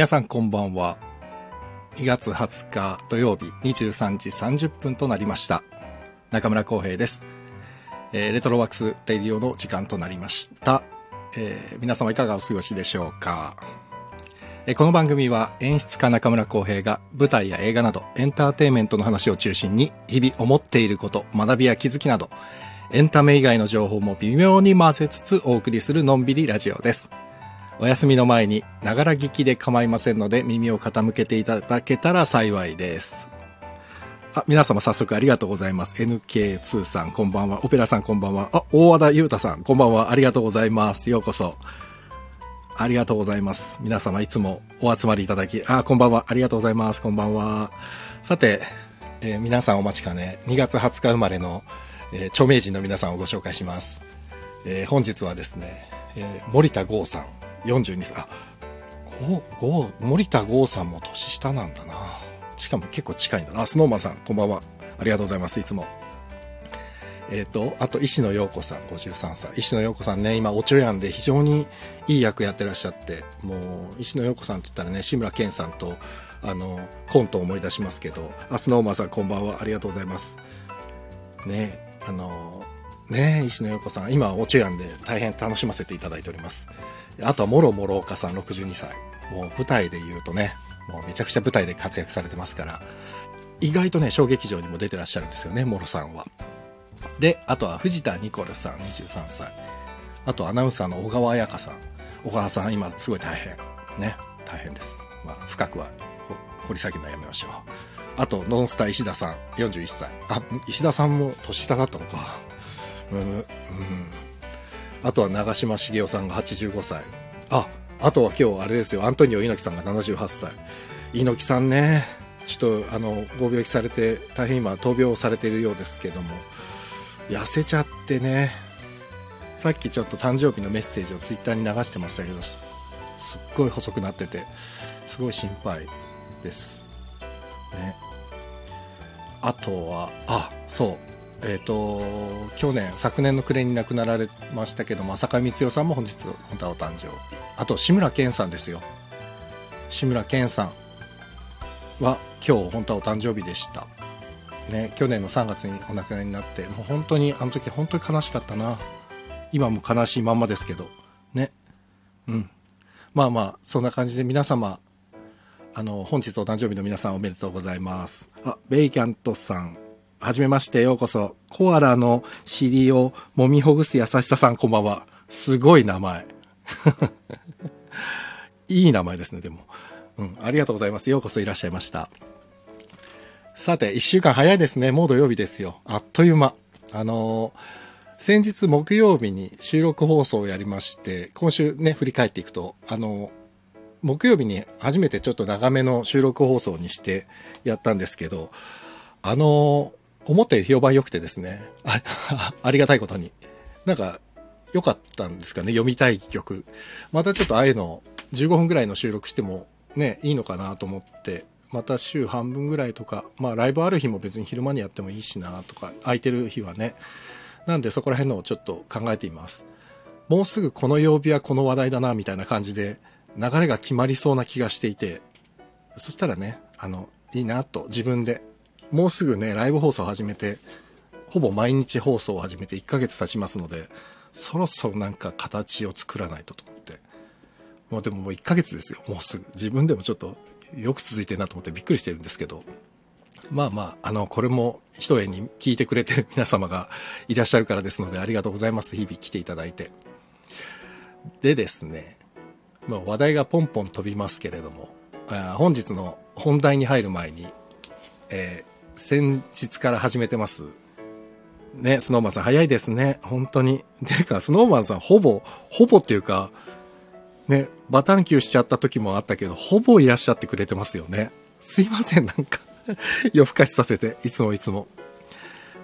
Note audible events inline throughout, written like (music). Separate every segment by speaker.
Speaker 1: 皆さんこんばんは。2月20日土曜日23時30分となりました。中村浩平です。えーレトロワークスレディオの時間となりました。えー皆様いかがお過ごしでしょうか、えーこの番組は演出家中村浩平が舞台や映画などエンターテインメントの話を中心に日々思っていること、学びや気づきなどエンタメ以外の情報も微妙に混ぜつつお送りするのんびりラジオです。お休みの前に、ながら聞きで構いませんので、耳を傾けていただけたら幸いです。あ、皆様早速ありがとうございます。NK2 さん、こんばんは。オペラさん、こんばんは。あ、大和田裕太さん、こんばんは。ありがとうございます。ようこそ。ありがとうございます。皆様いつもお集まりいただき、あ、こんばんは。ありがとうございます。こんばんは。さて、えー皆さんお待ちかね、2月20日生まれの、えー著名人の皆さんをご紹介します。えー本日はですね、え森田剛さん、42歳。あ、ゴー、ゴー、森田剛さんも年下なんだな。しかも結構近いんだな。スノーマンさん、こんばんは。ありがとうございます、いつも。えっ、と、あと、石野陽子さん、53歳。石野陽子さんね、今、おちょやんで非常にいい役やってらっしゃって、もう、石野陽子さんって言ったらね、志村けんさんと、あの、コントを思い出しますけど、あ、スノーマンさん、こんばんは。ありがとうございます。ねあのね石野陽子さん今おちょやんで大変楽しませていただいておりますあとはもろもろ岡さん62歳。もう舞台で言うとねもうめちゃくちゃ舞台で活躍されてますから意外とね小劇場にも出てらっしゃるんですよねもろさんは。であとは藤田ニコルさん23歳。あとアナウンサーの小川彩香さん。小川さん今すごい大変。ね大変です。まあ深くは掘り下げるのやめましょう。あと、ノンスター石田さん、41歳。あ、石田さんも年下だったのか。うん、うん。あとは長嶋茂雄さんが85歳。あ、あとは今日あれですよ、アントニオ猪木さんが78歳。猪木さんね、ちょっとあの、ご病気されて、大変今闘病されているようですけども、痩せちゃってね、さっきちょっと誕生日のメッセージをツイッターに流してましたけど、すっごい細くなってて、すごい心配です。ね。あとは、あ、そう。えっ、と、去年、昨年の暮れに亡くなられましたけども、浅香光代さんも本日、本当はお誕生。あと、志村けんさんですよ。志村けんさんは、今日、本当はお誕生日でした。ね、去年の3月にお亡くなりになって、もう本当に、あの時本当に悲しかったな。今も悲しいまんまですけど、ね。うん。まあまあ、そんな感じで皆様、あの、本日お誕生日の皆さんおめでとうございます。あ、ベイキャントさん。はじめまして、ようこそ。コアラの尻を揉みほぐす優しささん、こんばんは。すごい名前。(laughs) いい名前ですね、でも。うん、ありがとうございます。ようこそいらっしゃいました。さて、一週間早いですね。もう土曜日ですよ。あっという間。あのー先日木曜日に収録放送をやりまして、今週ね、振り返っていくと、あのー木曜日に初めてちょっと長めの収録放送にしてやったんですけど、あの、思ったより評判良くてですね、あ (laughs) ありがたいことに。なんか、良かったんですかね、読みたい曲。またちょっとああいうの、15分ぐらいの収録してもね、いいのかなと思って、また週半分ぐらいとか、まあライブある日も別に昼間にやってもいいしなとか、空いてる日はね。なんでそこら辺のをちょっと考えています。もうすぐこの曜日はこの話題だな、みたいな感じで、流れが決まりそうな気がしていて、そしたらね、あの、いいなと自分で、もうすぐね、ライブ放送を始めて、ほぼ毎日放送を始めて1ヶ月経ちますので、そろそろなんか形を作らないとと思って。もうでももう1ヶ月ですよ、もうすぐ。自分でもちょっとよく続いてるなと思ってびっくりしてるんですけど。まあまあ、あの、これも一重に聞いてくれてる (laughs) 皆様がいらっしゃるからですので、ありがとうございます。日々来ていただいて。でですね、まあ、話題がポンポン飛びますけれども、あ本日の本題に入る前に、え先日から始めてます。ね、スノーマンさん早いですね。本当に。ていうか、スノーマンさんほぼ、ほぼっていうか、ね、バタンキューしちゃった時もあったけど、ほぼいらっしゃってくれてますよね。すいません、なんか、(laughs) 夜更かしさせて、いつもいつも。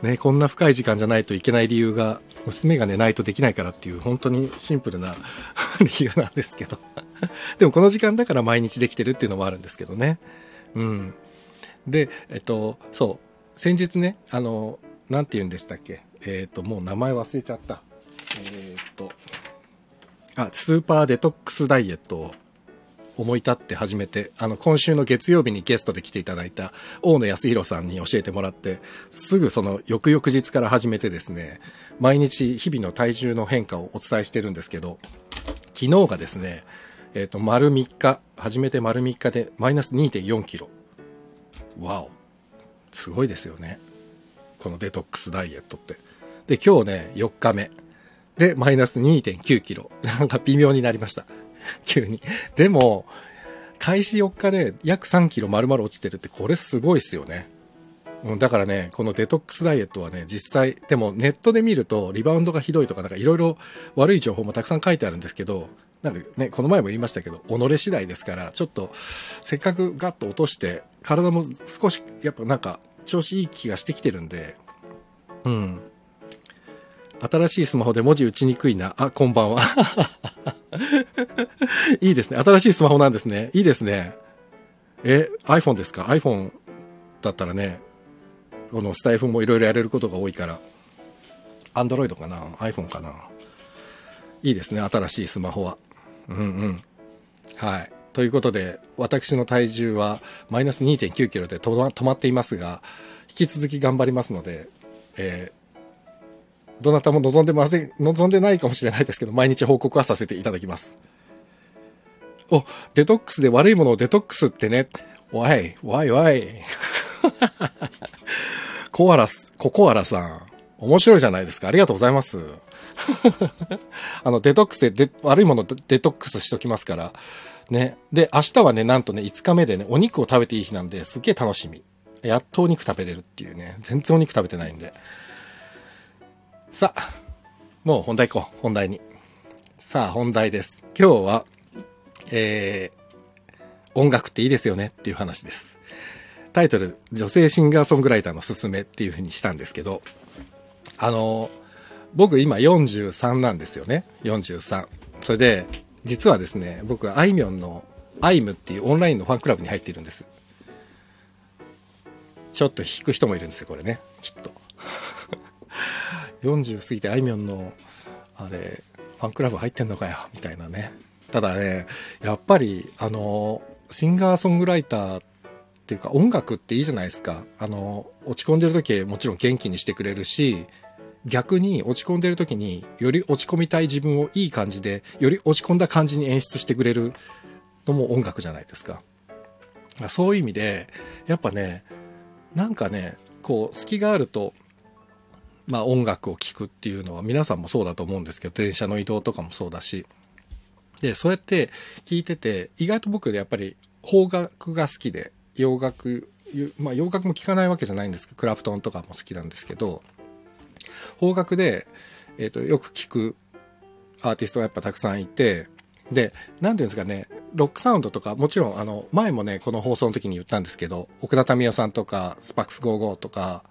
Speaker 1: ね、こんな深い時間じゃないといけない理由が、娘が寝ないとできないからっていう、本当にシンプルな (laughs) 理由なんですけど。でもこの時間だから毎日できてるっていうのもあるんですけどね。うん。で、えっと、そう、先日ね、あの、なんて言うんでしたっけ？えっと、もう名前忘れちゃった。えっと、あ、スーパーデトックスダイエットを思い立って始めて、あの、今週の月曜日にゲストで来ていただいた大野康弘さんに教えてもらって、すぐその翌々日から始めてですね、毎日日々の体重の変化をお伝えしてるんですけど、昨日がですね、えっ、ー、と、丸3日、初めて丸3日でマイナス2.4キロ。わお。すごいですよね。このデトックスダイエットって。で、今日ね、4日目。で、マイナス2.9キロ。なんか微妙になりました。(laughs) 急に。でも、開始4日で約3キロ丸々落ちてるって、これすごいっすよね。うん、だからね、このデトックスダイエットはね、実際、でもネットで見るとリバウンドがひどいとか、なんかいろいろ悪い情報もたくさん書いてあるんですけど、なんかね、この前も言いましたけど、己次第ですから、ちょっと、せっかくガッと落として、体も少し、やっぱなんか、調子いい気がしてきてるんで、うん。新しいスマホで文字打ちにくいな。あ、こんばんは。(laughs) いいですね。新しいスマホなんですね。いいですね。え、iPhone ですか ?iPhone だったらね、このスタイフもいろいろやれることが多いから、Android かな ?iPhone かな？いいですね。新しいスマホは。うんうん。はい。ということで、私の体重はマイナス2.9キロで止まっていますが、引き続き頑張りますので、えー、どなたも望んでません、望んでないかもしれないですけど、毎日報告はさせていただきます。お、デトックスで悪いものをデトックスってね。わい、わいわい。(laughs) コアラス、ココアラさん。面白いじゃないですか。ありがとうございます。(laughs) あの、デトックスで悪いものデトックスしときますから。ね。で、明日はね、なんとね、5日目でね、お肉を食べていい日なんで、すっげえ楽しみ。やっとお肉食べれるっていうね。全然お肉食べてないんで。さあ、もう本題行こう。本題に。さあ、本題です。今日は、えー、音楽っていいですよねっていう話です。タイトル、女性シンガーソングライターのすすめっていう風にしたんですけど、あの、僕今43なんですよね。43。それで、実はですね、僕あいみょんのアイムっていうオンラインのファンクラブに入っているんです。ちょっと引く人もいるんですよ、これね。きっと。(laughs) 40過ぎてあいみょんの、あれ、ファンクラブ入ってんのかよ、みたいなね。ただね、やっぱり、あの、シンガーソングライターっていうか音楽っていいじゃないですか。あの、落ち込んでる時もちろん元気にしてくれるし、逆に落ち込んでる時により落ち込みたい自分をいい感じでより落ち込んだ感じに演出してくれるのも音楽じゃないですかそういう意味でやっぱねなんかねこう隙があるとまあ音楽を聴くっていうのは皆さんもそうだと思うんですけど電車の移動とかもそうだしでそうやって聴いてて意外と僕やっぱり邦楽が好きで洋楽まあ洋楽も聴かないわけじゃないんですけどクラプトンとかも好きなんですけど方角で、えっ、ー、と、よく聞くアーティストがやっぱたくさんいて、で、なんていうんですかね、ロックサウンドとか、もちろん、あの、前もね、この放送の時に言ったんですけど、奥田民生さんとか、スパックス55とか、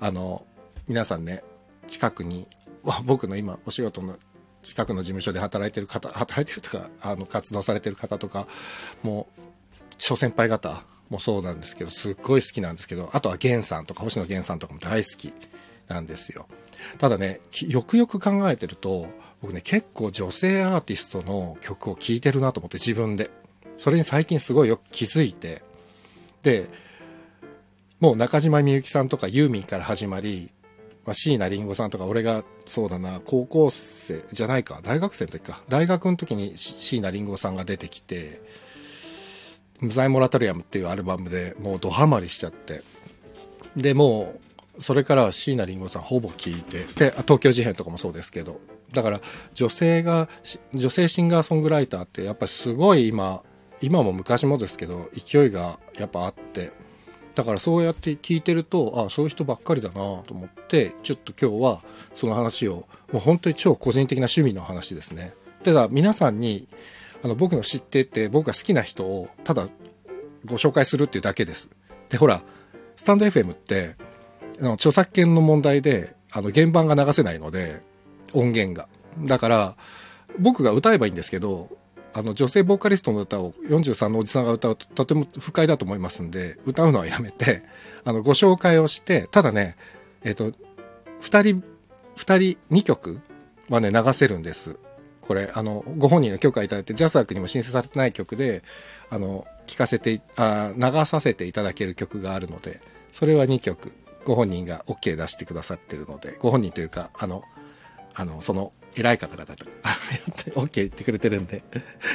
Speaker 1: あの、皆さんね、近くに、(laughs) 僕の今、お仕事の近くの事務所で働いてる方、働いてるとか、あの、活動されてる方とか、もう、諸先輩方もそうなんですけど、すっごい好きなんですけど、あとは源さんとか、星野源さんとかも大好きなんですよ。ただね、よくよく考えてると、僕ね、結構女性アーティストの曲を聴いてるなと思って自分で。それに最近すごいよく気づいて。で、もう中島みゆきさんとかユーミンから始まり、まあ、椎名林檎さんとか俺がそうだな高校生じゃないか大学生の時か大学の時に椎名林檎さんが出てきて「無罪モラトリアム」っていうアルバムでもうドハマりしちゃって。でもうそれからは椎名林檎さんほぼ聞いて。で東京事変とかもそうですけど。だから女性が女性シンガーソングライターってやっぱりすごい今今も昔もですけど勢いがやっぱあって。だからそうやって聞いてるとあそういう人ばっかりだなと思ってちょっと今日はその話をもう本当に超個人的な趣味の話ですね。ただ皆さんにあの僕の知ってて僕が好きな人をただご紹介するっていうだけです。でほらスタンド FM ってあの著作権の問題であの原版が流せないので音源が。だから僕が歌えばいいんですけどあの女性ボーカリストの歌を43のおじさんが歌うととても不快だと思いますんで歌うのはやめてあのご紹介をしてただねえっ、ー、と2人2人2曲はね流せるんです。これ、あの、ご本人の許可いただいて、ジャスラックにも申請されてない曲で、あの、聴かせて、あ流させていただける曲があるので、それは2曲、ご本人が OK 出してくださってるので、ご本人というか、あの、あの、その、偉い方々と、(laughs) OK 言ってくれてるんで、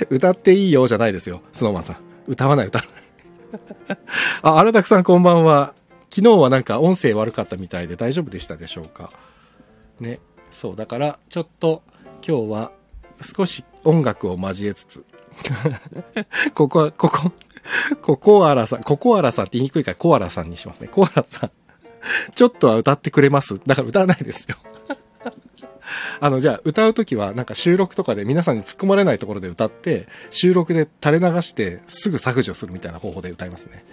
Speaker 1: 歌っていいよじゃないですよ、スノーマンさん。歌わない歌わない。(laughs) あ、荒拓さんこんばんは。昨日はなんか音声悪かったみたいで大丈夫でしたでしょうか？ね。そう、だからちょっと今日は少し音楽を交えつつ、(laughs) ここは、ここ、ココアラさん、ココアラさんって言いにくいからコアラさんにしますね。コアラさん。ちょっとは歌ってくれますだから歌わないですよ。(laughs) あの、じゃあ歌うときはなんか収録とかで皆さんに突っ込まれないところで歌って、収録で垂れ流してすぐ削除するみたいな方法で歌いますね。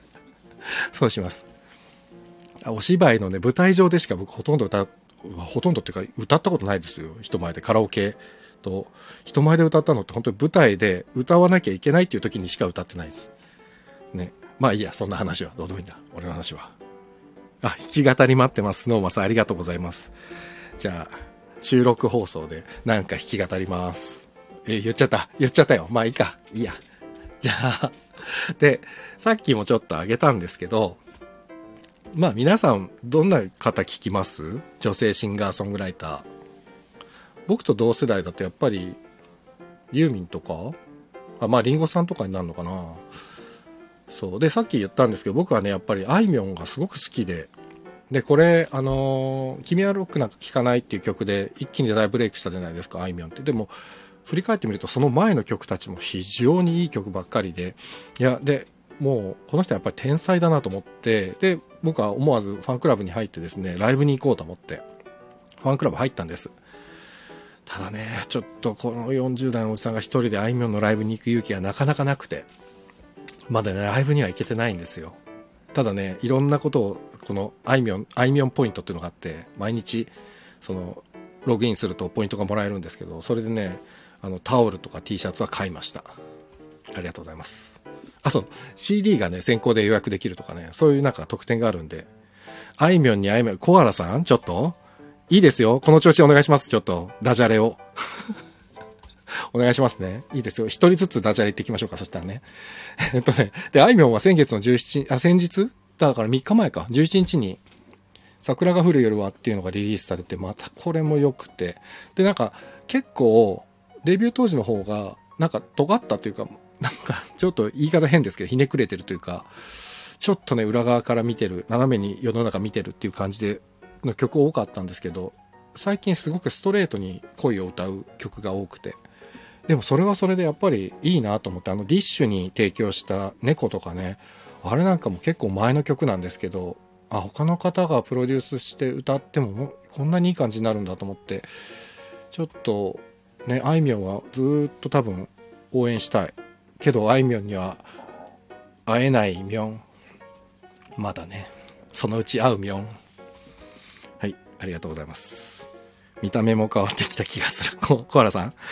Speaker 1: (laughs) そうします。お芝居のね、舞台上でしか僕ほとんど歌、ほとんどっていうか歌ったことないですよ。人前でカラオケと、人前で歌ったのって本当に舞台で歌わなきゃいけないっていう時にしか歌ってないです。ね。まあいいや、そんな話はどうでもいいんだ。俺の話は。あ、弾き語り待ってます。ノーマさんありがとうございます。じゃあ、収録放送でなんか弾き語ります。え、言っちゃった。言っちゃったよ。まあいいか。いいや。じゃあ、で、さっきもちょっとあげたんですけど、まあ皆さんどんな方聞きます？女性シンガーソングライター。僕と同世代だとやっぱりユーミンとかあまあリンゴさんとかになるのかな。そう。でさっき言ったんですけど僕はねやっぱりあいみょんがすごく好きででこれあのー「君はロックなんか聴かない」っていう曲で一気に大ブレイクしたじゃないですかあいみょんって。でも振り返ってみるとその前の曲たちも非常にいい曲ばっかりでいやでもうこの人はやっぱり天才だなと思ってで僕は思わずファンクラブに入ってですねライブに行こうと思ってファンクラブ入ったんです。ただねちょっとこの40代のおじさんが一人であいみょんのライブに行く勇気がなかなかなくてまだねライブには行けてないんですよ。ただねいろんなことをこのあいみょんあいみょんポイントっていうのがあって毎日そのログインするとポイントがもらえるんですけどそれでねあのタオルとか T シャツは買いました。ありがとうございます。あと CD がね先行で予約できるとかねそういうなんか特典があるんであいみょんにあいみょんコアラさんちょっと？いいですよこの調子お願いしますちょっとダジャレを (laughs) お願いしますね。いいですよ。一人ずつダジャレ行っていきましょうか、そしたらね。(laughs) えっとね、で、あいみょんは先月の17、あ、先日？だから3日前か、11日に、桜が降る夜はっていうのがリリースされて、またこれも良くて。で、なんか、結構、デビュー当時の方が、なんか尖ったというか、なんか、ちょっと言い方変ですけど、ひねくれてるというか、ちょっとね、裏側から見てる、斜めに世の中見てるっていう感じで、の曲多かったんですけど、最近すごくストレートに恋を歌う曲が多くて、でもそれはそれでやっぱりいいなと思って、あのディッシュに提供した猫とかね、あれなんかも結構前の曲なんですけど、あ、他の方がプロデュースして歌ってもこんなにいい感じになるんだと思って、ちょっとね、あいみょんはずっと多分応援したい。けどあいみょんには会えないみょん。まだね、そのうち会うみょん。ありがとうございます。見た目も変わってきた気がする。ココアラさん？(laughs)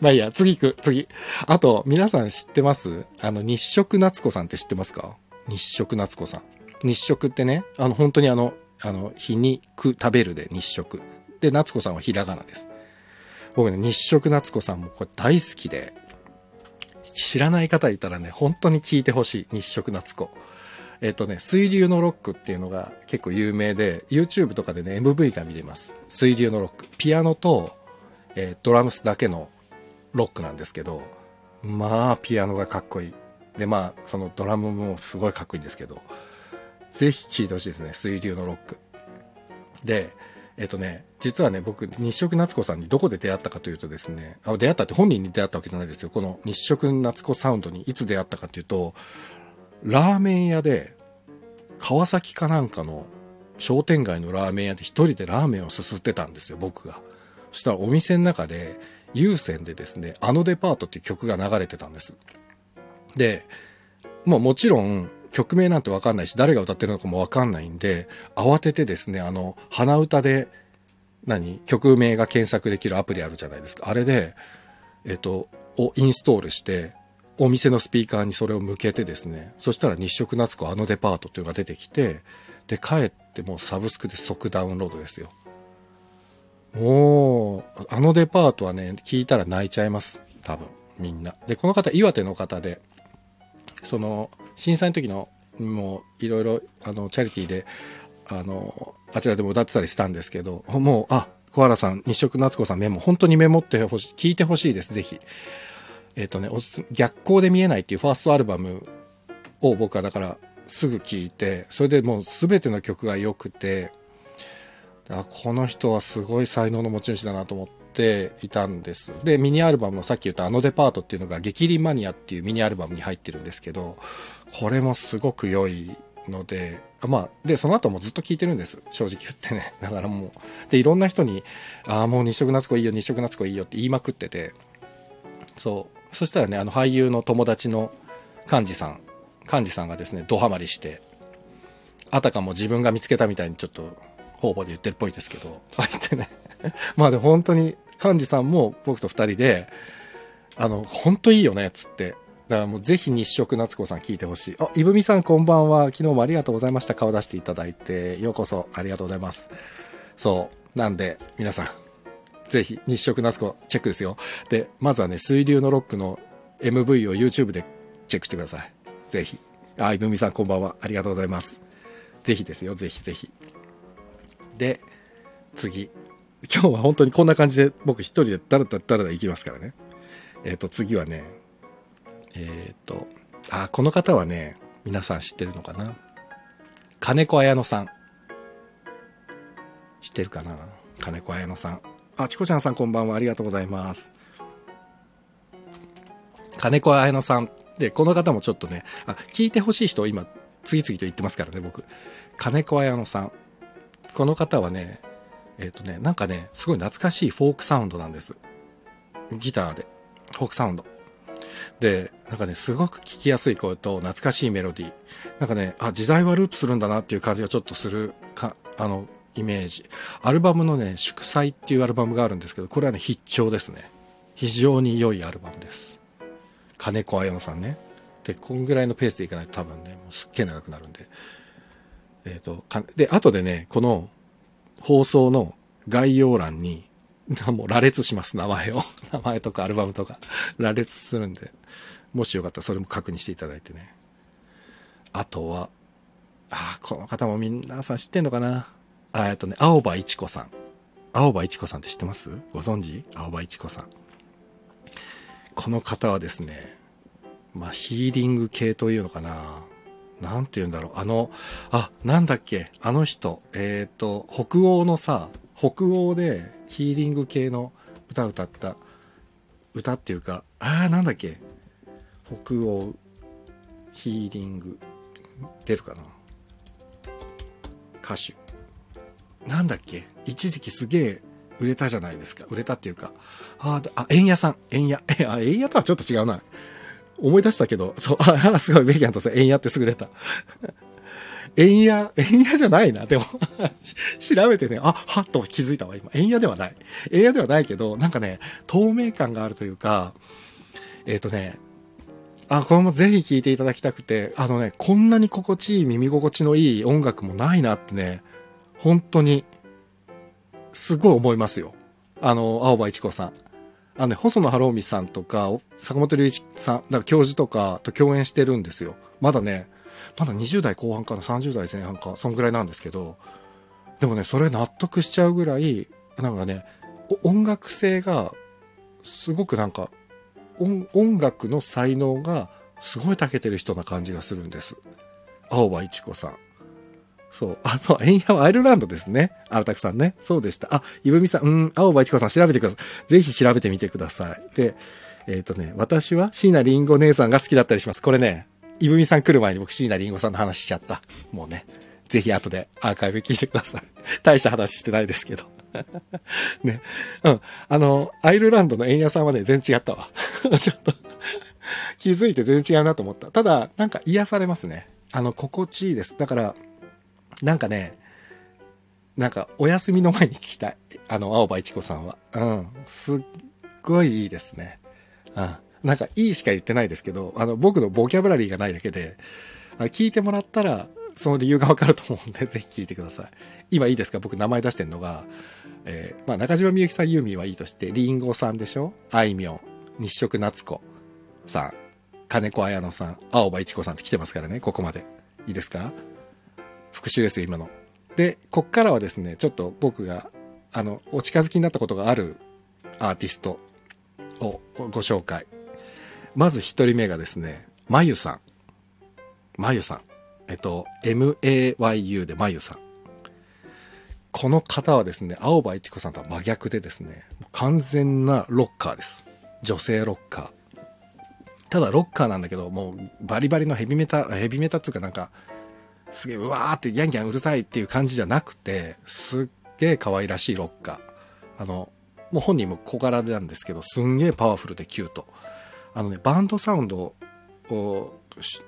Speaker 1: まあいいや、次行く、次。あと、皆さん知ってます？あの、日食夏子さんって知ってますか？日食夏子さん。日食ってね、あの、本当にあの、あの、日にく食べるで日食。で、夏子さんはひらがなです。僕ね、日食夏子さんもこれ大好きで、知らない方いたらね、本当に聞いてほしい。日食夏子。えっ、とね、水流のロックっていうのが結構有名で、YouTube とかでね、MV が見れます。水流のロック。ピアノと、えー、ドラムスだけのロックなんですけど、まあ、ピアノがかっこいい。で、まあ、そのドラムもすごいかっこいいんですけど、ぜひ聴いてほしいですね、水流のロック。で、えっ、とね、実はね、僕、日食夏子さんにどこで出会ったかというとですね、あ出会ったって本人に出会ったわけじゃないですよ。この日食夏子サウンドにいつ出会ったかというと、ラーメン屋で、川崎かなんかの商店街のラーメン屋で一人でラーメンをすすってたんですよ、僕が。そしたらお店の中で、有線でですね、あのデパートっていう曲が流れてたんです。で、もうもちろん曲名なんてわかんないし、誰が歌ってるのかもわかんないんで、慌ててですね、あの、鼻歌で、何曲名が検索できるアプリあるじゃないですか。あれで、えっと、をインストールして、お店のスピーカーにそれを向けてですね、そしたら日食夏子あのデパートっていうのが出てきて、で、帰ってもうサブスクで即ダウンロードですよ。もう、あのデパートはね、聞いたら泣いちゃいます。多分、みんな。で、この方、岩手の方で、その、震災の時の、もう、いろいろ、あの、チャリティーで、あの、あちらでも歌ってたりしたんですけど、もう、あ、小原さん、日食夏子さんメモ、本当にメモってほしい、聞いてほしいです、ぜひ。えっ、ー、とね、逆光で見えないっていうファーストアルバムを僕はだからすぐ聞いて、それでもう全ての曲が良くて、あこの人はすごい才能の持ち主だなと思っていたんです。で、ミニアルバムのさっき言ったあのデパートっていうのが激鱗マニアっていうミニアルバムに入ってるんですけど、これもすごく良いので、まあ、で、その後もずっと聞いてるんです。正直言ってね。(laughs) だからもう、で、いろんな人に、ああ、もう日食夏子いいよ、日食夏子いいよって言いまくってて、そう。そしたらね、あの俳優の友達の幹事さん、幹事さんがですね、ドハマりして、あたかも自分が見つけたみたいにちょっと方々で言ってるっぽいですけど、と (laughs) 言ってね。まあで本当に、幹事さんも僕と二人で、あの、本当いいよね、つって。だからもうぜひ日食夏子さん聞いてほしい。あ、いぶみさんこんばんは。昨日もありがとうございました。顔出していただいて。ようこそありがとうございます。そう。なんで、皆さん、ぜひ日食夏子チェックですよ。で、まずはね、水流のロックの MV を YouTube でチェックしてください。ぜひ。あ、いぶみさんこんばんは。ありがとうございます。ぜひですよ。ぜひぜひ。で、次。今日は本当にこんな感じで僕一人でダラダラダラダ行きますからね。えっ、ー、と、次はね、えっ、ー、と、あ、この方はね、皆さん知ってるのかな？金子綾乃さん。知ってるかな？金子綾乃さん。あ、チコちゃんさんこんばんは。ありがとうございます。金子綾乃さん。で、この方もちょっとね、あ、聞いてほしい人今、次々と言ってますからね、僕。金子綾乃さん。この方はね、えっ、ー、とね、なんかね、すごい懐かしいフォークサウンドなんです。ギターで。フォークサウンド。で、なんかね、すごく聞きやすい声と懐かしいメロディー。なんかね、あ、時代はループするんだなっていう感じがちょっとするか、あの、イメージ。アルバムのね、祝祭っていうアルバムがあるんですけど、これはね、必聴ですね。非常に良いアルバムです。金子綾乃さんね。で、こんぐらいのペースでいかないと多分ね、もうすっげえ長くなるんで。えっ、ー、と、か、で、後でね、この放送の概要欄に、(laughs) もう羅列します、名前を。(laughs) 名前とかアルバムとか、羅列するんで、もしよかったらそれも確認していただいてね。あとは、ああ、この方も皆さん知ってんのかな、えっとね、青葉一子さん。青葉一子さんって知ってます？ご存知？青葉一子さん。この方はですね、まあ、ヒーリング系というのかな。なんて言うんだろう。あの、あ、なんだっけ、あの人、えっ、ー、と、北欧のさ、北欧でヒーリング系の歌歌った、歌っていうか、あー、なんだっけ、北欧、ヒーリング、出るかな？歌手。なんだっけ？一時期すげえ売れたじゃないですか。売れたっていうか。あ、あ、円屋さん。円屋。(laughs) え、あ、円屋とはちょっと違うな。思い出したけど、そう、(laughs) あ、すごい、ベキャンとさ、円屋ってすぐ出た。(laughs) 円屋、円屋じゃないな。でも調べてね、あ、はっと気づいたわ、今。円屋ではない。円屋ではないけど、なんかね、透明感があるというか、えっ、ー、とね、あ、これもぜひ聴いていただきたくて、あのね、こんなに心地いい、耳心地のいい音楽もないなってね、本当に、すごい思いますよ。あの、青葉一子さん。あのね、細野晴臣さんとか、坂本龍一さん、だから教授とかと共演してるんですよ。まだね、まだ20代後半かな、30代前半か、そんぐらいなんですけど、でもね、それ納得しちゃうぐらい、なんかね、音楽性が、すごくなんか、音楽の才能がすごい長けてる人な感じがするんです。青葉一子さん。そう。あ、そう。円屋はアイルランドですね。荒拓さんね。そうでした。あ、いぶみさん、うん、青葉一子さん調べてください。ぜひ調べてみてください。で、えっ、ー、とね、私は椎名林檎姉さんが好きだったりします。これね、いぶみさん来る前に僕椎名林檎さんの話しちゃった。もうね。ぜひ後でアーカイブ聞いてください。(laughs) 大した話してないですけど。(laughs) ね。うん。あの、アイルランドの円屋さんはね、全然違ったわ。(laughs) ちょっと気づいて全然違うなと思った。ただ、なんか癒されますね。あの、心地いいです。だから、なんかね、なんかお休みの前に聞きたい。あの、青葉一子さんは。うん。すっごいいいですね。うん。なんかいいしか言ってないですけど、あの、僕のボキャブラリーがないだけで、あ聞いてもらったら、その理由がわかると思うんで、(laughs) ぜひ聞いてください。今いいですか？僕名前出してるのが、えー、まあ中島みゆきさんユーミンはいいとして、りんごさんでしょ？あいみょん、日食夏子さん、金子綾乃さん、青葉一子さんって来てますからね、ここまで。いいですか？復習ですよ、今の。で、こっからはですね、ちょっと僕が、あの、お近づきになったことがあるアーティストをご紹介。まず一人目がですね、まゆさん。まゆさん。えっと、MAYU でまゆさん。この方はですね、青葉一子さんとは真逆でですね、完全なロッカーです。女性ロッカー。ただロッカーなんだけど、もうバリバリのヘビメタ、ヘビメタっていうかなんか、すげえうわーってギャンギャンうるさいっていう感じじゃなくて、すっげえ可愛らしいロッカー。あの、もう本人も小柄なんですけど、すんげえパワフルでキュート。あのね、バンドサウンドを、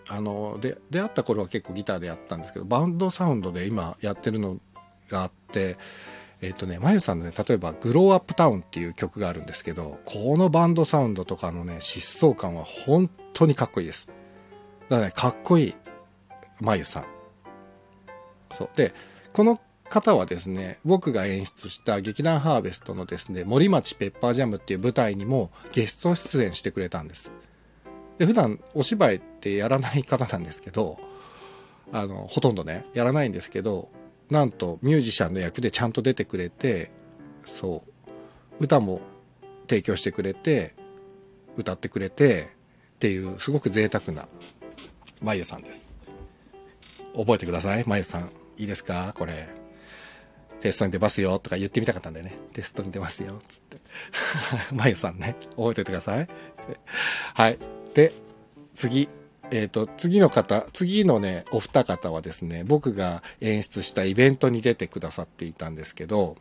Speaker 1: あの、で、出会った頃は結構ギターでやったんですけど、バンドサウンドで今やってるのがあって、えっ、とね、まゆさんのね、例えば、グローアップタウンっていう曲があるんですけど、このバンドサウンドとかのね、疾走感は本当にかっこいいです。だからね、かっこいい、まゆさん。そう。で、この方はですね、僕が演出した劇団ハーベストのですね、森町ペッパージャムっていう舞台にもゲスト出演してくれたんです。で、普段お芝居ってやらない方なんですけど、あの、ほとんどね、やらないんですけど、なんとミュージシャンの役でちゃんと出てくれてそう歌も提供してくれて歌ってくれてっていうすごく贅沢なまゆさんです覚えてくださいまゆさんいいですか？これ。テストに出ますよとか言ってみたかったんでね。テストに出ますよつって。(laughs) まゆさんね。覚えておいてください。はい。で次。えっ、ー、と、次の方、次のね、お二方はですね、僕が演出したイベントに出てくださっていたんですけど、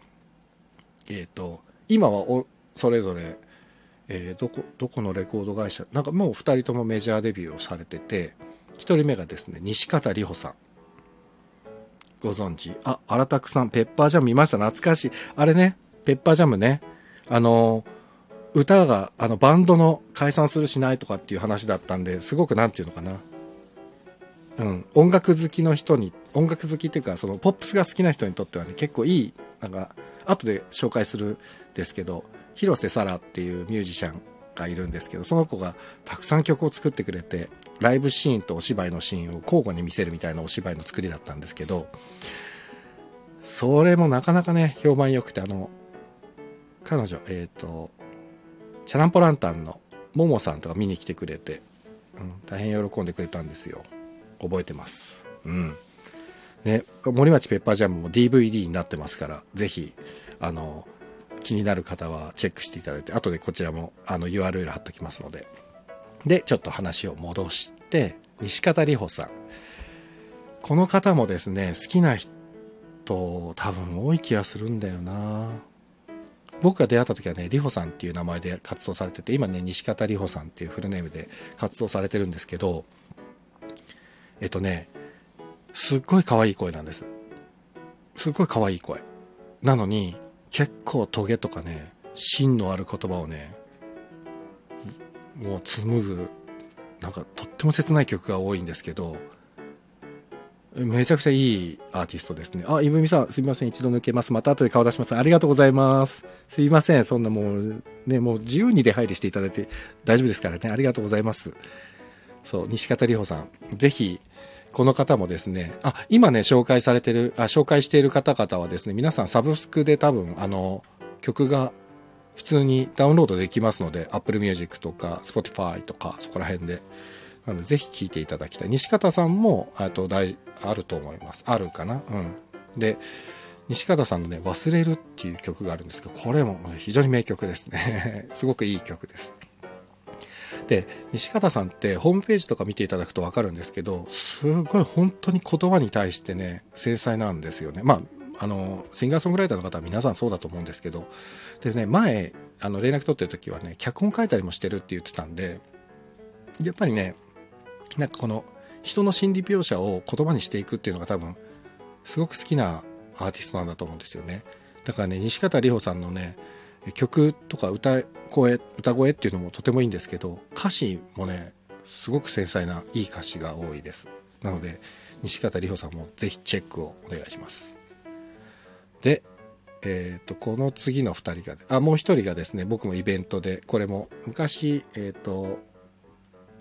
Speaker 1: えっ、ー、と、今はお、それぞれ、えー、どこ、どこのレコード会社、なんかもう二人ともメジャーデビューをされてて、一人目がですね、西方里穂さん。ご存知？あ、荒拓さん、ペッパージャム見ました懐かしい。あれね、ペッパージャムね。あの歌があのバンドの解散するしないとかっていう話だったんですごく何て言うのかなうん音楽好きの人に音楽好きっていうかそのポップスが好きな人にとってはね結構いいなんか後で紹介するですけど広瀬沙羅っていうミュージシャンがいるんですけどその子がたくさん曲を作ってくれてライブシーンとお芝居のシーンを交互に見せるみたいなお芝居の作りだったんですけどそれもなかなかね評判良くてあの彼女えっ、ー、とチャランポランタンのももさんとか見に来てくれて、うん、大変喜んでくれたんですよ。覚えてます。うん。ね森町ペッパージャムも DVD になってますからぜひあの気になる方はチェックしていただいて後でこちらもあの URL 貼っときますので。でちょっと話を戻して西方里穂さんこの方もですね好きな人多分多い気がするんだよな僕が出会った時はね、リホさんっていう名前で活動されてて、今ね、西方リホさんっていうフルネームで活動されてるんですけど、えっとね、すっごい可愛い声なんです。すっごい可愛い声。なのに、結構トゲとかね、芯のある言葉をね、もう紡ぐ、なんかとっても切ない曲が多いんですけど、めちゃくちゃいいアーティストですね。あ、いぶみさん、すみません。一度抜けます。また後で顔出します。ありがとうございます。すいません。そんなもう、ね、もう自由に出入りしていただいて大丈夫ですからね。ありがとうございます。そう、西方里穂さん。ぜひ、この方もですね、あ、今ね、紹介されてる、あ、紹介している方々はですね、皆さんサブスクで多分、あの、曲が普通にダウンロードできますので、Apple Music とか Spotify とか、そこら辺で。なので、ぜひ聴いていただきたい。西方さんも、と大、あると思います。あるかな？うん。で、西方さんのね、忘れるっていう曲があるんですけど、これも非常に名曲ですね。(laughs) すごくいい曲です。で、西方さんってホームページとか見ていただくとわかるんですけど、すごい本当に言葉に対してね、繊細なんですよね。まあ、あの、シンガーソングライターの方は皆さんそうだと思うんですけど、でね、前、あの、連絡取ってる時はね、脚本書いたりもしてるって言ってたんで、やっぱりね、なんかこの人の心理描写を言葉にしていくっていうのが多分すごく好きなアーティストなんだと思うんですよね。だからね西方里穂さんのね曲とか歌声歌声っていうのもとてもいいんですけど歌詞もねすごく繊細ないい歌詞が多いです。なので西方里穂さんもぜひチェックをお願いします。でえっ、とこの次の2人があもう1人がですね僕もイベントでこれも昔えっ、と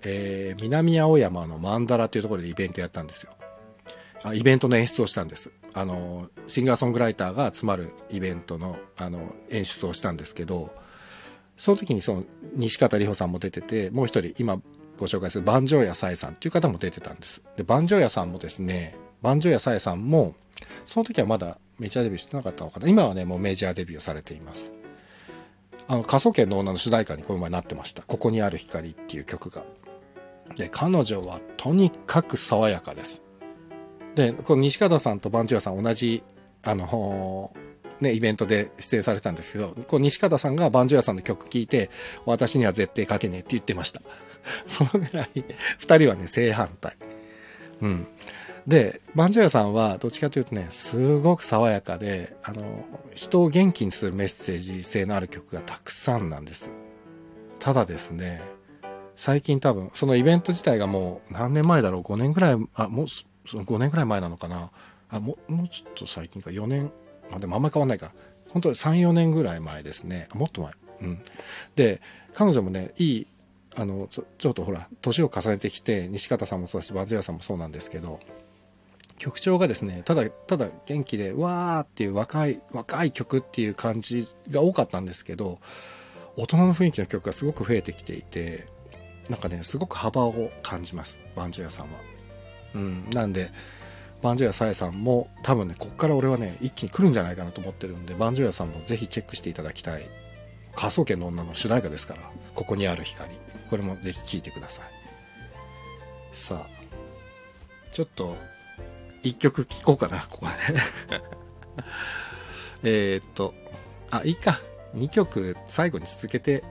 Speaker 1: えー、南青山のマンダラというところでイベントやったんですよ。あイベントの演出をしたんです。あのシンガーソングライターが集まるイベントのあの演出をしたんですけどその時にその西方里穂さんも出ててもう一人今ご紹介する万丈屋さえさんっていう方も出てたんです。で万丈屋さんもですね万丈屋さえさんもその時はまだメジャーデビューしてなかったのかな今はねもうメジャーデビューされていますあの科捜研の女の主題歌にこの前なってました「ここにある光」っていう曲がで彼女はとにかく爽やかですでこの西方さんと万丈屋さん同じあのね、イベントで出演されたんですけど、こう西方さんがバンジョ屋さんの曲聴いて、私には絶対書けねえって言ってました。(laughs) そのぐらい、二人はね、正反対。うん。で、バンジョ屋さんはどっちかというとね、すごく爽やかで、あの、人を元気にするメッセージ性のある曲がたくさんなんです。ただですね、最近多分、そのイベント自体がもう何年前だろう ?5 年ぐらい、あ、もう、その5年ぐらい前なのかな？あ、もう、もうちょっと最近か、4年、あでもあんまり変わんないか。本当に3、4年ぐらい前ですね。もっと前。うん。で、彼女もね、いい、あの、ちょちょっとほら、年を重ねてきて、西方さんもそうだし、バンジョアさんもそうなんですけど、曲調がですね、ただ、ただ元気で、わーっていう若い、若い曲っていう感じが多かったんですけど、大人の雰囲気の曲がすごく増えてきていて、なんかね、すごく幅を感じます、バンジョアさんは。うん。なんで、バンジョヤさえさんも多分ねこっから俺はね一気に来るんじゃないかなと思ってるんでバンジョヤさんもぜひチェックしていただきたい科捜研の女の主題歌ですからここにある光これもぜひ聴いてくださいさあちょっと一曲聴こうかなここで (laughs) えっとあいいか。2曲最後に続けて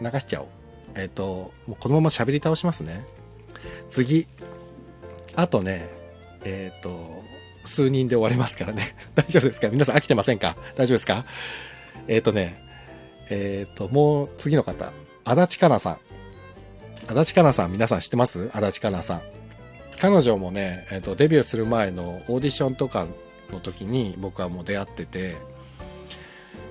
Speaker 1: 流しちゃおう。えっ、ともうこのまま喋り倒しますね。次。あとねえっ、と、数人で終わりますからね。(laughs) 大丈夫ですか？皆さん飽きてませんか？大丈夫ですか？えっ、とね、えっ、と、もう次の方、足立かなさん。足立かなさん、皆さん知ってます？足立かなさん。彼女もね、えっ、と、デビューする前のオーディションとかの時に僕はもう出会ってて、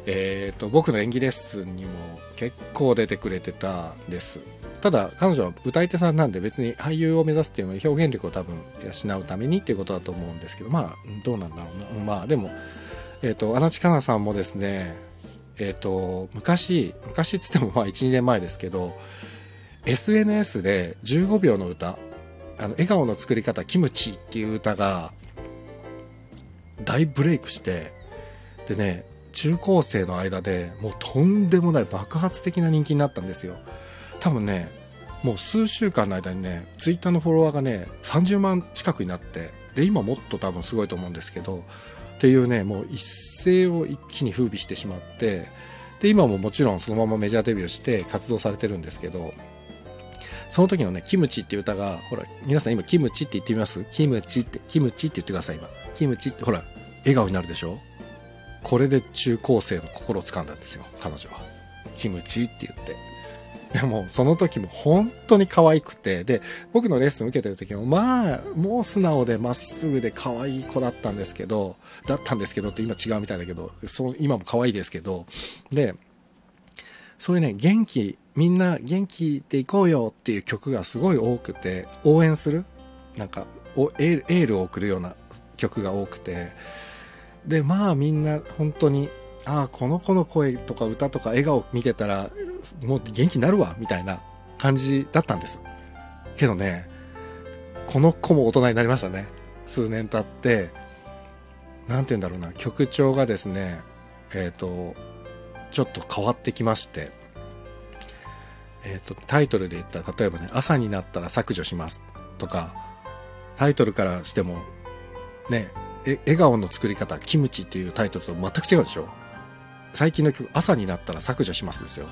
Speaker 1: えっ、と、僕の演技レッスンにも結構出てくれてたんです。ただ彼女は歌い手さんなんで別に俳優を目指すっていうのは表現力を多分養うためにっていうことだと思うんですけどまあどうなんだろうなまあでもえっ、と足立香奈さんもですねえっ、と昔昔っつってもまあ12年前ですけど SNS で15秒の歌あの笑顔の作り方キムチっていう歌が大ブレイクしてでね中高生の間でもうとんでもない爆発的な人気になったんですよ。多分ねもう数週間の間にねツイッターのフォロワーがね30万近くになってで今もっと多分すごいと思うんですけどっていうねもう一世を一気に風靡してしまってで今ももちろんそのままメジャーデビューして活動されてるんですけどその時のね、キムチっていう歌が、ほら、皆さん今、キムチって言ってみます？キムチって、キムチって言ってください、今。キムチって、ほら、笑顔になるでしょ？これで中高生の心を掴んだんですよ、彼女は。キムチって言って。でも、その時も本当に可愛くて、で、僕のレッスン受けてる時も、まあ、もう素直でまっすぐで可愛い子だったんですけど、だったんですけどって今違うみたいだけど、そう今も可愛いですけど、で、そういうね、元気、みんな元気でいこうよっていう曲がすごい多くて、応援するなんか、エールを送るような曲が多くて、で、まあみんな本当にああこの子の声とか歌とか笑顔見てたらもう元気になるわみたいな感じだったんです。けどねこの子も大人になりましたね。数年経って何て言うんだろうな曲調がですねえっ、ー、とちょっと変わってきましてえっ、ー、とタイトルで言ったら例えばね朝になったら削除しますとかタイトルからしてもねえ笑顔の作り方キムチっていうタイトルと全く違うでしょ？最近の曲、朝になったら削除しますですよ。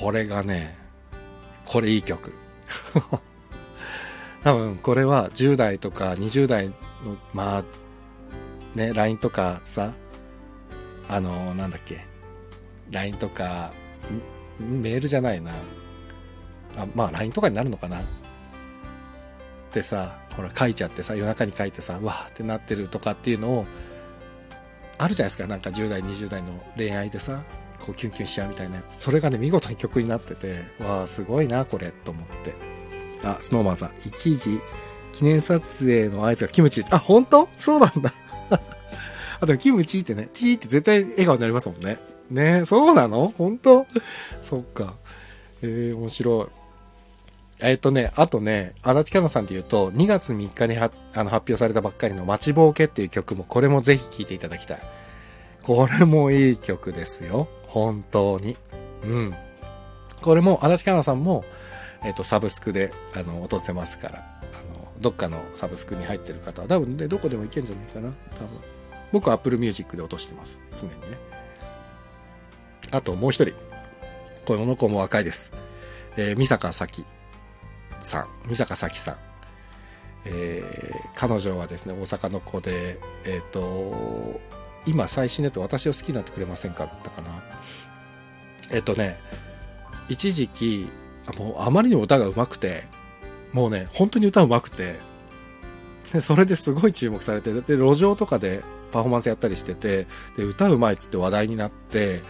Speaker 1: これがね、これいい曲。(laughs) 多分これは10代とか20代の、まあ、ね、LINE とかさ、あの、なんだっけ、LINE とか、メールじゃないな。あまあ LINE とかになるのかな。でさ、ほら書いちゃってさ夜中に書いてさわーってなってるとかっていうのをあるじゃないですか。なんか10代20代の恋愛でさこうキュンキュンしちゃうみたいなやつ。それがね見事に曲になっててわあすごいなこれと思って。あスノーマンさん。一時記念撮影の合図がキムチです。あ本当？そうなんだ。(laughs) あでもキムチってねチーって絶対笑顔になりますもんね。ねそうなの？本当？そっかえー、面白いえっ、とね、あとね、足立香奈さんで言うと、2月3日にあの発表されたばっかりの待ちぼうけっていう曲も、これもぜひ聴いていただきたい。これもいい曲ですよ。本当に。うん。これも、足立香奈さんも、えっ、ー、と、サブスクで、あの、落とせますから、あの、どっかのサブスクに入ってる方は、多分ね、どこでもいけんじゃないかな。多分。僕は Apple Music で落としてます。常にね。あともう一人。この子も若いです。えー、三坂咲さん、三坂咲さん。えー、彼女はですね、大阪の子で、えっ、ー、と、今最新のやつ私を好きになってくれませんかだったかな。えっ、ー、とね、一時期、もうあまりにも歌が上手くて、もうね、本当に歌上手くて、で、それですごい注目されて、で、路上とかでパフォーマンスやったりしてて、で、歌うまいっつって話題になって、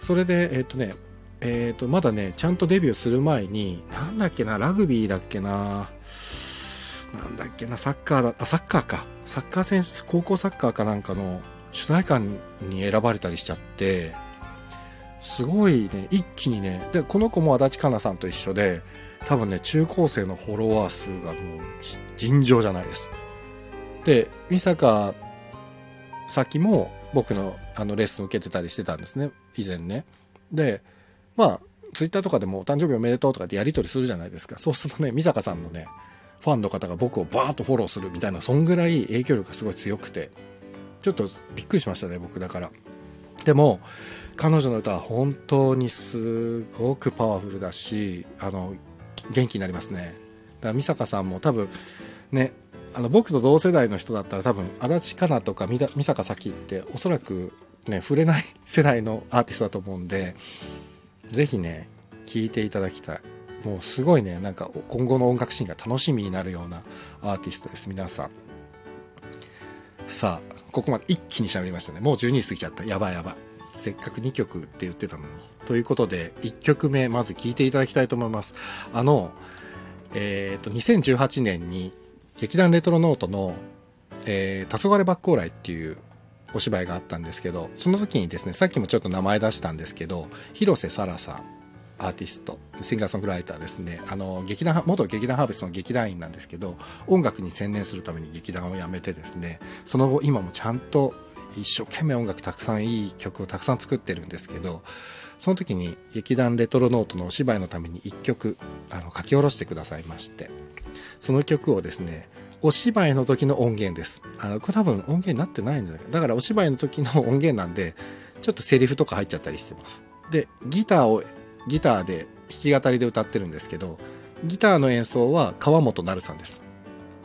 Speaker 1: それで、えっ、とね、えっ、と、まだね、ちゃんとデビューする前に、なんだっけな、ラグビーだっけな、なんだっけな、サッカーだ、あ、サッカーか。サッカー選手、高校サッカーかなんかの主題歌に選ばれたりしちゃって、すごいね、一気にね、で、この子も足立香奈さんと一緒で、多分ね、中高生のフォロワー数がもう尋常じゃないです。で、美坂さきも僕のあのレッスン受けてたりしてたんですね、以前ね。で、まあ、ツイッターとかでもお誕生日おめでとうとかってやり取りするじゃないですか。そうするとね、美坂さんのね、ファンの方が僕をバーッとフォローするみたいな、そんぐらい影響力がすごい強くて、ちょっとびっくりしましたね、僕だから。でも、彼女の歌は本当にすごくパワフルだし、あの、元気になりますね。だから美坂さんも多分、ね、あの僕と同世代の人だったら多分足立香奈とか美坂咲っておそらくね触れない世代のアーティストだと思うんでぜひね、聴いていただきたい。もうすごいね、なんか今後の音楽シーンが楽しみになるようなアーティストです、皆さん。さあ、ここまで一気に喋りましたね。もう12時過ぎちゃった。やばいやばい。せっかく2曲って言ってたのに。ということで、1曲目、まず聴いていただきたいと思います。あの、えっ、ー、と、2018年に劇団レトロノートの、えー、黄昏バッコーライっていうお芝居があったんですけどその時にですねさっきもちょっと名前出したんですけど広瀬沙羅さんアーティストシンガーソングライターですね。あの劇団元劇団ハーベストの劇団員なんですけど音楽に専念するために劇団を辞めてですねその後今もちゃんと一生懸命音楽たくさんいい曲をたくさん作ってるんですけどその時に劇団レトロノートのお芝居のために1曲あの書き下ろしてくださいましてその曲をですねお芝居の時の音源です。あの、これ多分音源になってないんじゃないか。だからお芝居の時の音源なんで、ちょっとセリフとか入っちゃったりしてます。で、ギターを、ギターで弾き語りで歌ってるんですけど、ギターの演奏は川本なるさんです。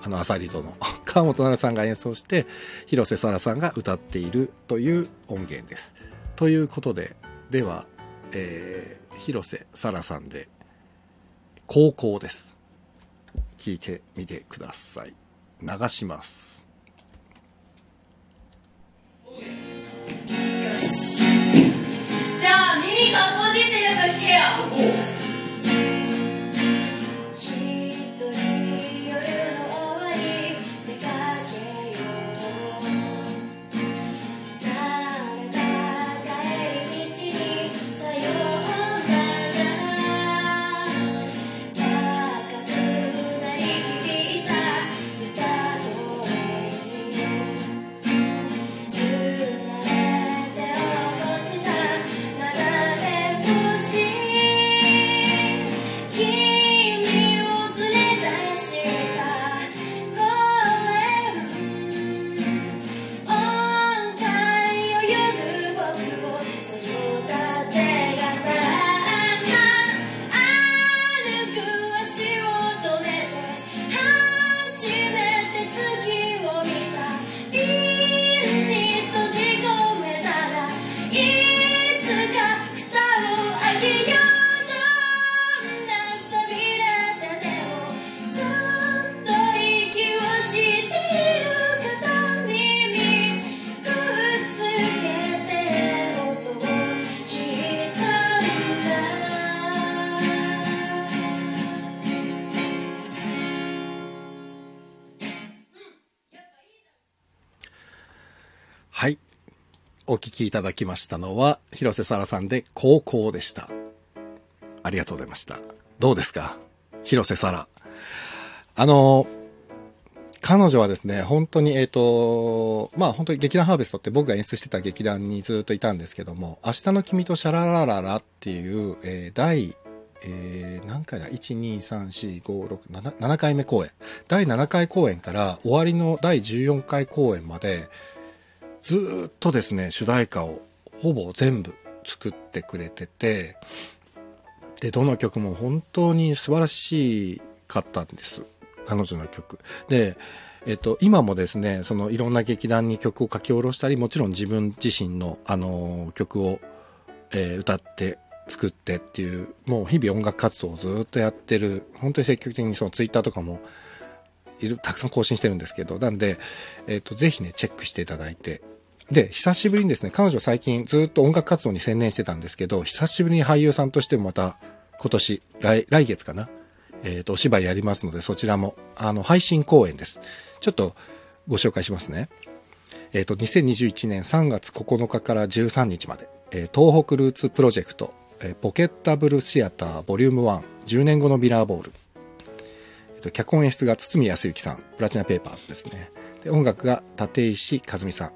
Speaker 1: あの、アサリドの。(laughs) 川本なるさんが演奏して、広瀬沙羅さんが歌っているという音源です。ということで、では、えー、広瀬沙羅さんで、高校です。聞いてみてください。流します。
Speaker 2: じゃあ耳がこじってよく聞けよ。
Speaker 1: きいただきましたのは、広瀬沙羅さんで高校でした。ありがとうございました。どうですか？広瀬沙羅。あの、彼女はですね、本当に、えっ、と、まあ本当に劇団ハーベストって僕が演出してた劇団にずっといたんですけども、明日の君とシャララララっていう、えー第、えー何回だ ?1、2、3、4、5、6、7、7回目公演。第7回公演から終わりの第14回公演まで、ずっとですね、主題歌をほぼ全部作ってくれてて、で、どの曲も本当に素晴らしかったんです。彼女の曲。で、えっと、今もですね、そのいろんな劇団に曲を書き下ろしたり、もちろん自分自身の、あの曲を、えー歌って、作ってっていう、もう日々音楽活動をずっとやってる、本当に積極的にそのツイッターとかも、いる、たくさん更新してるんですけど、なんで、えっ、と、ぜひね、チェックしていただいて。で、久しぶりにですね、彼女最近ずっと音楽活動に専念してたんですけど、久しぶりに俳優さんとしてもまた、今年、来、来月かなえっ、と、お芝居やりますので、そちらも、あの、配信公演です。ちょっと、ご紹介しますね。えっ、と、2021年3月9日から13日まで、えー東北ルーツプロジェクト、えーポケッタブルシアターボリューム1、10年後のミラーボール。と、脚本演出が堤康之さん、プラチナペーパーズですね。で、音楽が立石和美さん。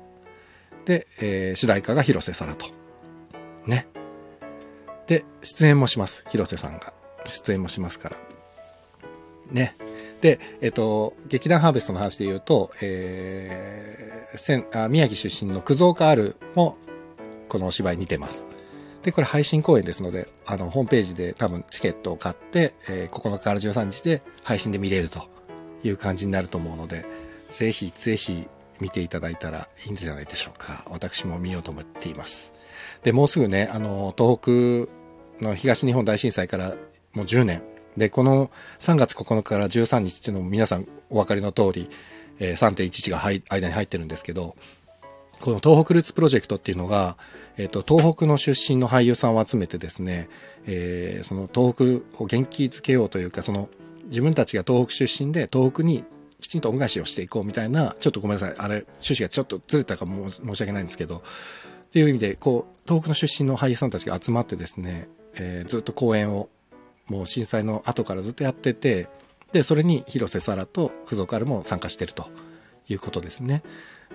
Speaker 1: で、えー主題歌が広瀬沙羅と。ね。で、出演もします。広瀬さんが。出演もしますから。ね。で、えっと、劇団ハーベストの話で言うと、えー、せんあ宮城出身の九蔵カールも、このお芝居に出ます。で、これ配信公演ですので、あの、ホームページで多分チケットを買って、えー9日から13日で配信で見れるという感じになると思うので、ぜひぜひ見ていただいたらいいんじゃないでしょうか。私も見ようと思っています。で、もうすぐね、あの、東北の東日本大震災からもう10年。で、この3月9日から13日っていうのも皆さんお分かりの通り、えー3.11が間に入ってるんですけど、この東北ルーツプロジェクトっていうのが、えっ、と、東北の出身の俳優さんを集めてですね、えーその東北を元気づけようというか、その自分たちが東北出身で東北にきちんと恩返しをしていこうみたいな、ちょっとごめんなさい、あれ、趣旨がちょっとずれたかも申し訳ないんですけど、っていう意味で、こう、東北の出身の俳優さんたちが集まってですね、えーずっと公演を、もう震災の後からずっとやってて、で、それに広瀬沙羅と工藤カルも参加してるということですね。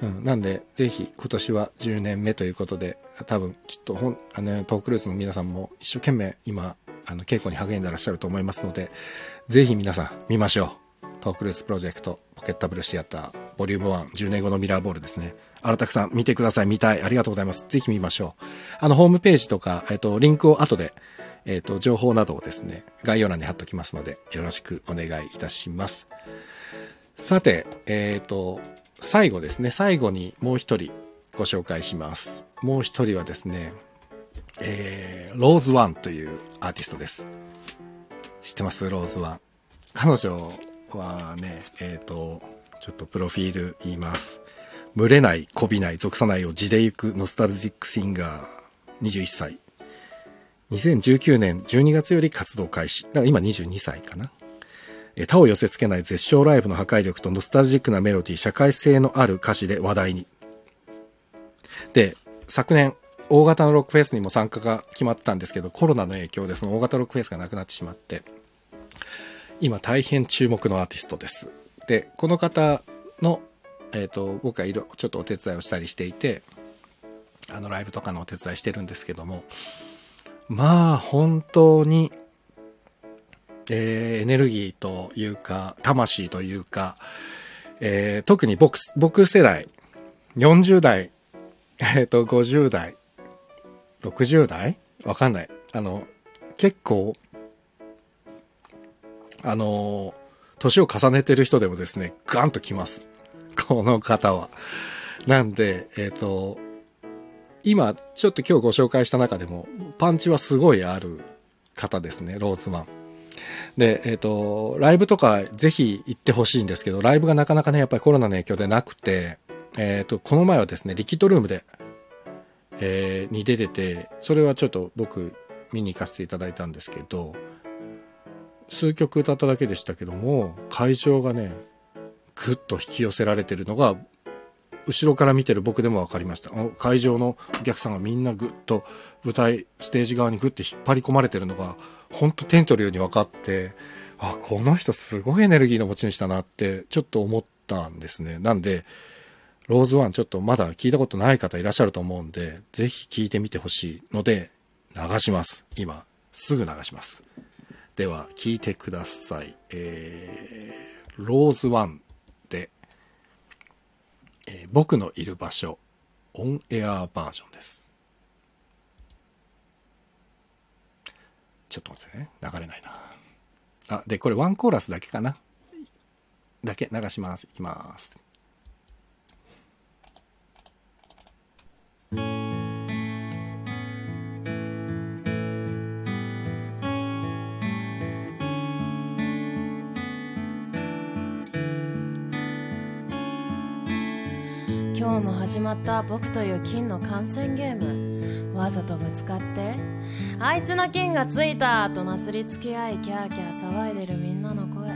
Speaker 1: うん、なんで、ぜひ今年は10年目ということで、多分きっとほん、あの、トークルースの皆さんも一生懸命今、あの、稽古に励んでらっしゃると思いますので、ぜひ皆さん見ましょう。トークルースプロジェクト、ポケッタブルシアター、ボリューム1、10年後のミラーボールですね。荒拓さん、見てください。見たい。ありがとうございます。ぜひ見ましょう。あの、ホームページとか、えっと、リンクを後で、えっと、情報などをですね、概要欄に貼っときますので、よろしくお願いいたします。さて、えっ、と、最後ですね、最後にもう一人ご紹介します。もう一人はですね、えー、ローズワンというアーティストです。知ってます？ローズワン。彼女はね、えっ、と、ちょっとプロフィール言います。群れない、こびない、属さないを地で行くノスタルジックシンガー、21歳。2019年12月より活動開始。だから今22歳かな。え、他を寄せ付けない絶唱ライブの破壊力とノスタルジックなメロディー、社会性のある歌詞で話題に。で、昨年、大型のロックフェスにも参加が決まったんですけど、コロナの影響でその大型ロックフェスがなくなってしまって、今大変注目のアーティストです。で、この方の、えっ、と、僕がいろ、ちょっとお手伝いをしたりしていて、あの、ライブとかのお手伝いしてるんですけども、まあ、本当に、えーエネルギーというか、魂というか、えー特に僕、僕世代、40代、(laughs) えっ、と、50代、60代わかんない。あの、結構、あの、年を重ねてる人でもですね、ガンときます。この方は。なんで、えっ、と、今、ちょっと今日ご紹介した中でも、パンチはすごいある方ですね、ローズマン。で、えっ、と、ライブとかぜひ行ってほしいんですけど、ライブがなかなかね、やっぱりコロナの影響でなくて、えっ、と、この前はですね、リキッドルームで、えーに出てて、それはちょっと僕見に行かせていただいたんですけど、数曲歌っただけでしたけども、会場がね、ぐっと引き寄せられてるのが後ろから見てる僕でも分かりました。会場のお客さんがみんなぐっと舞台、ステージ側にぐって引っ張り込まれてるのが、ほんと手に取るように分かって、あ、この人すごいエネルギーの持ち主だなって、ちょっと思ったんですね。なんで、ローズワンちょっとまだ聞いたことない方いらっしゃると思うんで、ぜひ聞いてみてほしいので、流します。今、すぐ流します。では、聞いてください。えー、ローズワン、えー僕のいる場所、オンエアバージョンです。ちょっと待ってね。流れないな。あ、で、これワンコーラスだけかな。だけ流します。いきます。
Speaker 3: も始まった僕という金の観戦ゲーム。わざとぶつかって。あいつの金がついたとなすりつけ合いキャーキャー騒いでるみんなの声。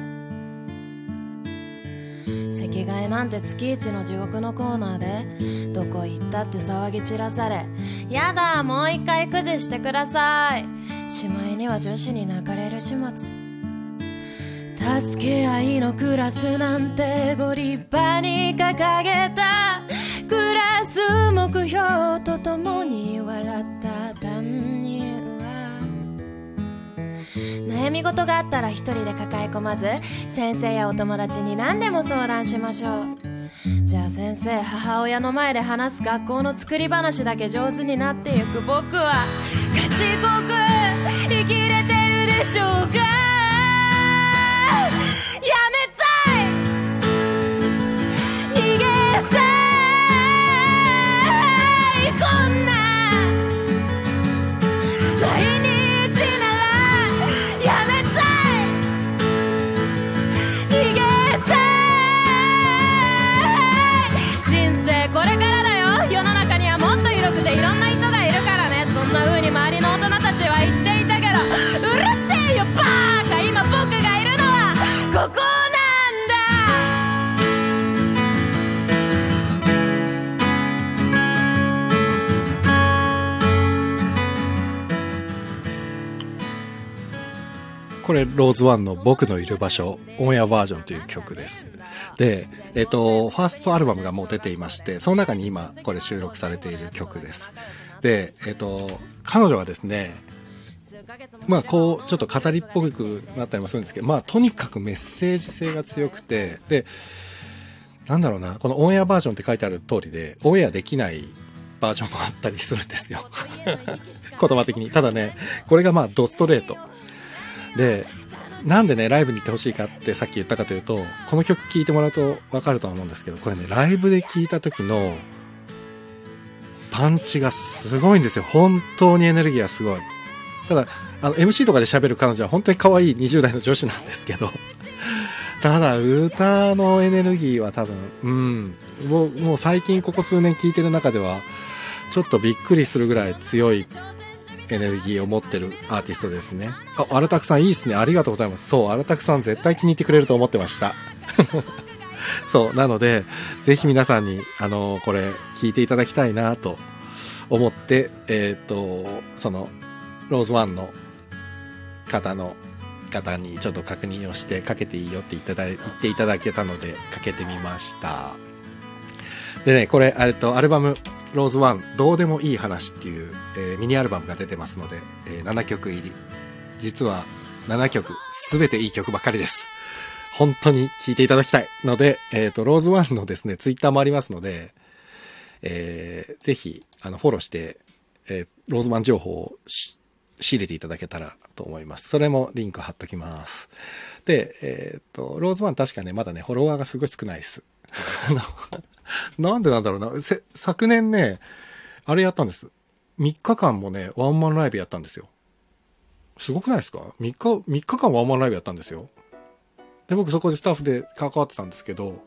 Speaker 3: 席替えなんて月一の地獄のコーナーでどこ行ったって騒ぎ散らされ。やだもう一回くじしてください。しまいには女子に泣かれる始末。助け合いのクラスなんてご立派に掲げた。目標とともに笑った担任は悩み事があったら一人で抱え込まず先生やお友達に何でも相談しましょう。じゃあ先生母親の前で話す学校の作り話だけ上手になってゆく僕は賢く生きれてるでしょうか？これ、
Speaker 1: ローズワンの僕のいる場所、オンエアバージョンという曲です。で、えっ、と、ファーストアルバムがもう出ていまして、その中に今、これ収録されている曲です。で、えっ、と、彼女はですね、まあこう、ちょっと語りっぽくなったりもするんですけど、まあとにかくメッセージ性が強くて、で、なんだろうな、このオンエアバージョンって書いてある通りで、オンエアできないバージョンもあったりするんですよ。(laughs) 言葉的に。ただね、これがまあドストレート。で、なんでね、ライブに行ってほしいかってさっき言ったかというと、この曲聴いてもらうとわかるとは思うんですけど、これね、ライブで聴いた時のパンチがすごいんですよ。本当にエネルギーがすごい。ただ、あの、MC とかで喋る彼女は本当に可愛い20代の女子なんですけど、(laughs) ただ、歌のエネルギーは多分、うん、もう、もう最近ここ数年聴いてる中では、ちょっとびっくりするぐらい強いエネルギーを持ってるアーティストですね。あ、荒拓さんいいっすね。ありがとうございます。そう、荒拓さん絶対気に入ってくれると思ってました。(laughs) そう、なので、ぜひ皆さんに、あの、これ、聞いていただきたいなと思って、えっ、と、その、ローズワンの方の方にちょっと確認をして、かけていいよって言っていただ言っていただけたので、かけてみました。でね、これ、えっと、アルバム、ローズワン、どうでもいい話っていう、えーミニアルバムが出てますので、えー7曲入り。実は、7曲、すべていい曲ばかりです。本当に聴いていただきたいので、えっ、と、ローズワンのですね、ツイッターもありますので、えーぜひ、あの、フォローして、えーローズワン情報を仕入れていただけたらと思います。それもリンク貼っときます。で、えっ、と、ローズワン確かね、まだね、フォロワーがすごい少ないです。あの (laughs) なんでなんだろうな。昨年ね、あれやったんです。3日間もね、ワンマンライブやったんですよ。すごくないですか ?3 日、3日間ワンマンライブやったんですよ。で、僕そこでスタッフで関わってたんですけど、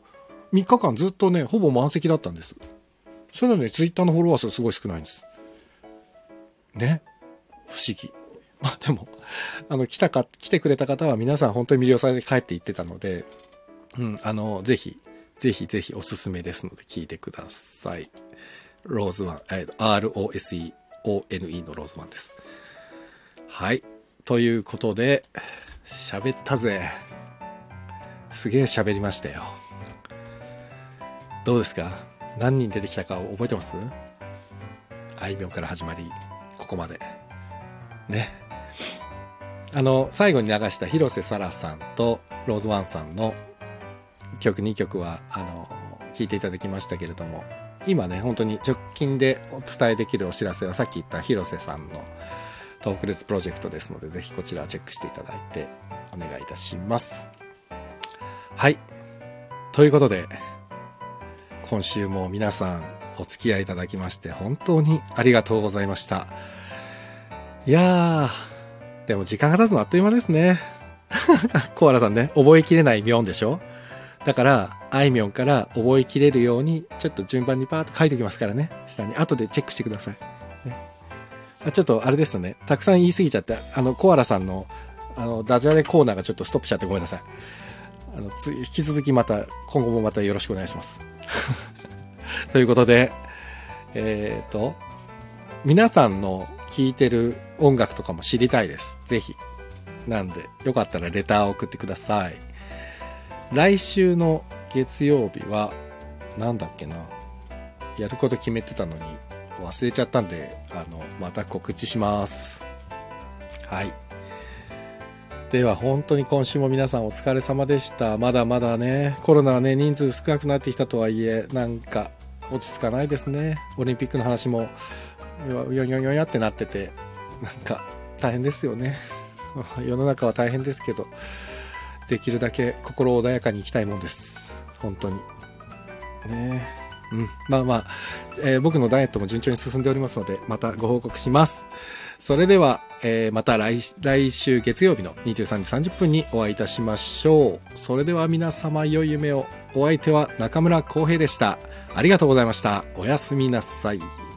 Speaker 1: 3日間ずっとね、ほぼ満席だったんです。それなのにツイッターのフォロワー数すごい少ないんです。ね？不思議。(laughs) まあでも、あの、来たか、来てくれた方は皆さん本当に魅了されて帰っていってたので、うん、あの、ぜひ、ぜひぜひおすすめですので聞いてください。ローズワン、えー ROSEONE のローズワンです。はい。ということで、喋ったぜ。すげえ喋りましたよ。どうですか？何人出てきたか覚えてます？あいみょんから始まり、ここまで。ね。あの、最後に流した広瀬沙羅さんとローズワンさんの曲2曲は、あの、聞いていただきましたけれども、今ね、本当に直近でお伝えできるお知らせはさっき言った広瀬さんのトークレスプロジェクトですので、ぜひこちらチェックしていただいてお願いいたします。はい。ということで、今週も皆さんお付き合いいただきまして本当にありがとうございました。いやー、でも時間が経つのあっという間ですね。(laughs) コアラさんね、覚えきれないミョンでしょ？だから、あいみょんから覚えきれるように、ちょっと順番にパーッと書いておきますからね。下に。後でチェックしてください。ね、あちょっとあれですよね。たくさん言い過ぎちゃって、あの、コアラさんの、あの、ダジャレコーナーがちょっとストップしちゃってごめんなさい。あの、つ引き続きまた、今後もまたよろしくお願いします。(laughs) ということで、えっ、と、皆さんの聴いてる音楽とかも知りたいです。ぜひ。なんで、よかったらレターを送ってください。来週の月曜日は、なんだっけな？やること決めてたのに忘れちゃったんで、あの、また告知します。はい。では本当に今週も皆さんお疲れ様でした。まだまだね、コロナはね、人数少なくなってきたとはいえ、なんか落ち着かないですね。オリンピックの話も、よよよよやってなってて、なんか大変ですよね。(laughs) 世の中は大変ですけど、できるだけ心穏やかにいきたいもんです。本当に。ねうん。まあまあ、えー僕のダイエットも順調に進んでおりますので、またご報告します。それでは、えーまた来週月曜日の23時30分にお会いいたしましょう。それでは皆様良い夢を。お相手は中村浩平でした。ありがとうございました。おやすみなさい。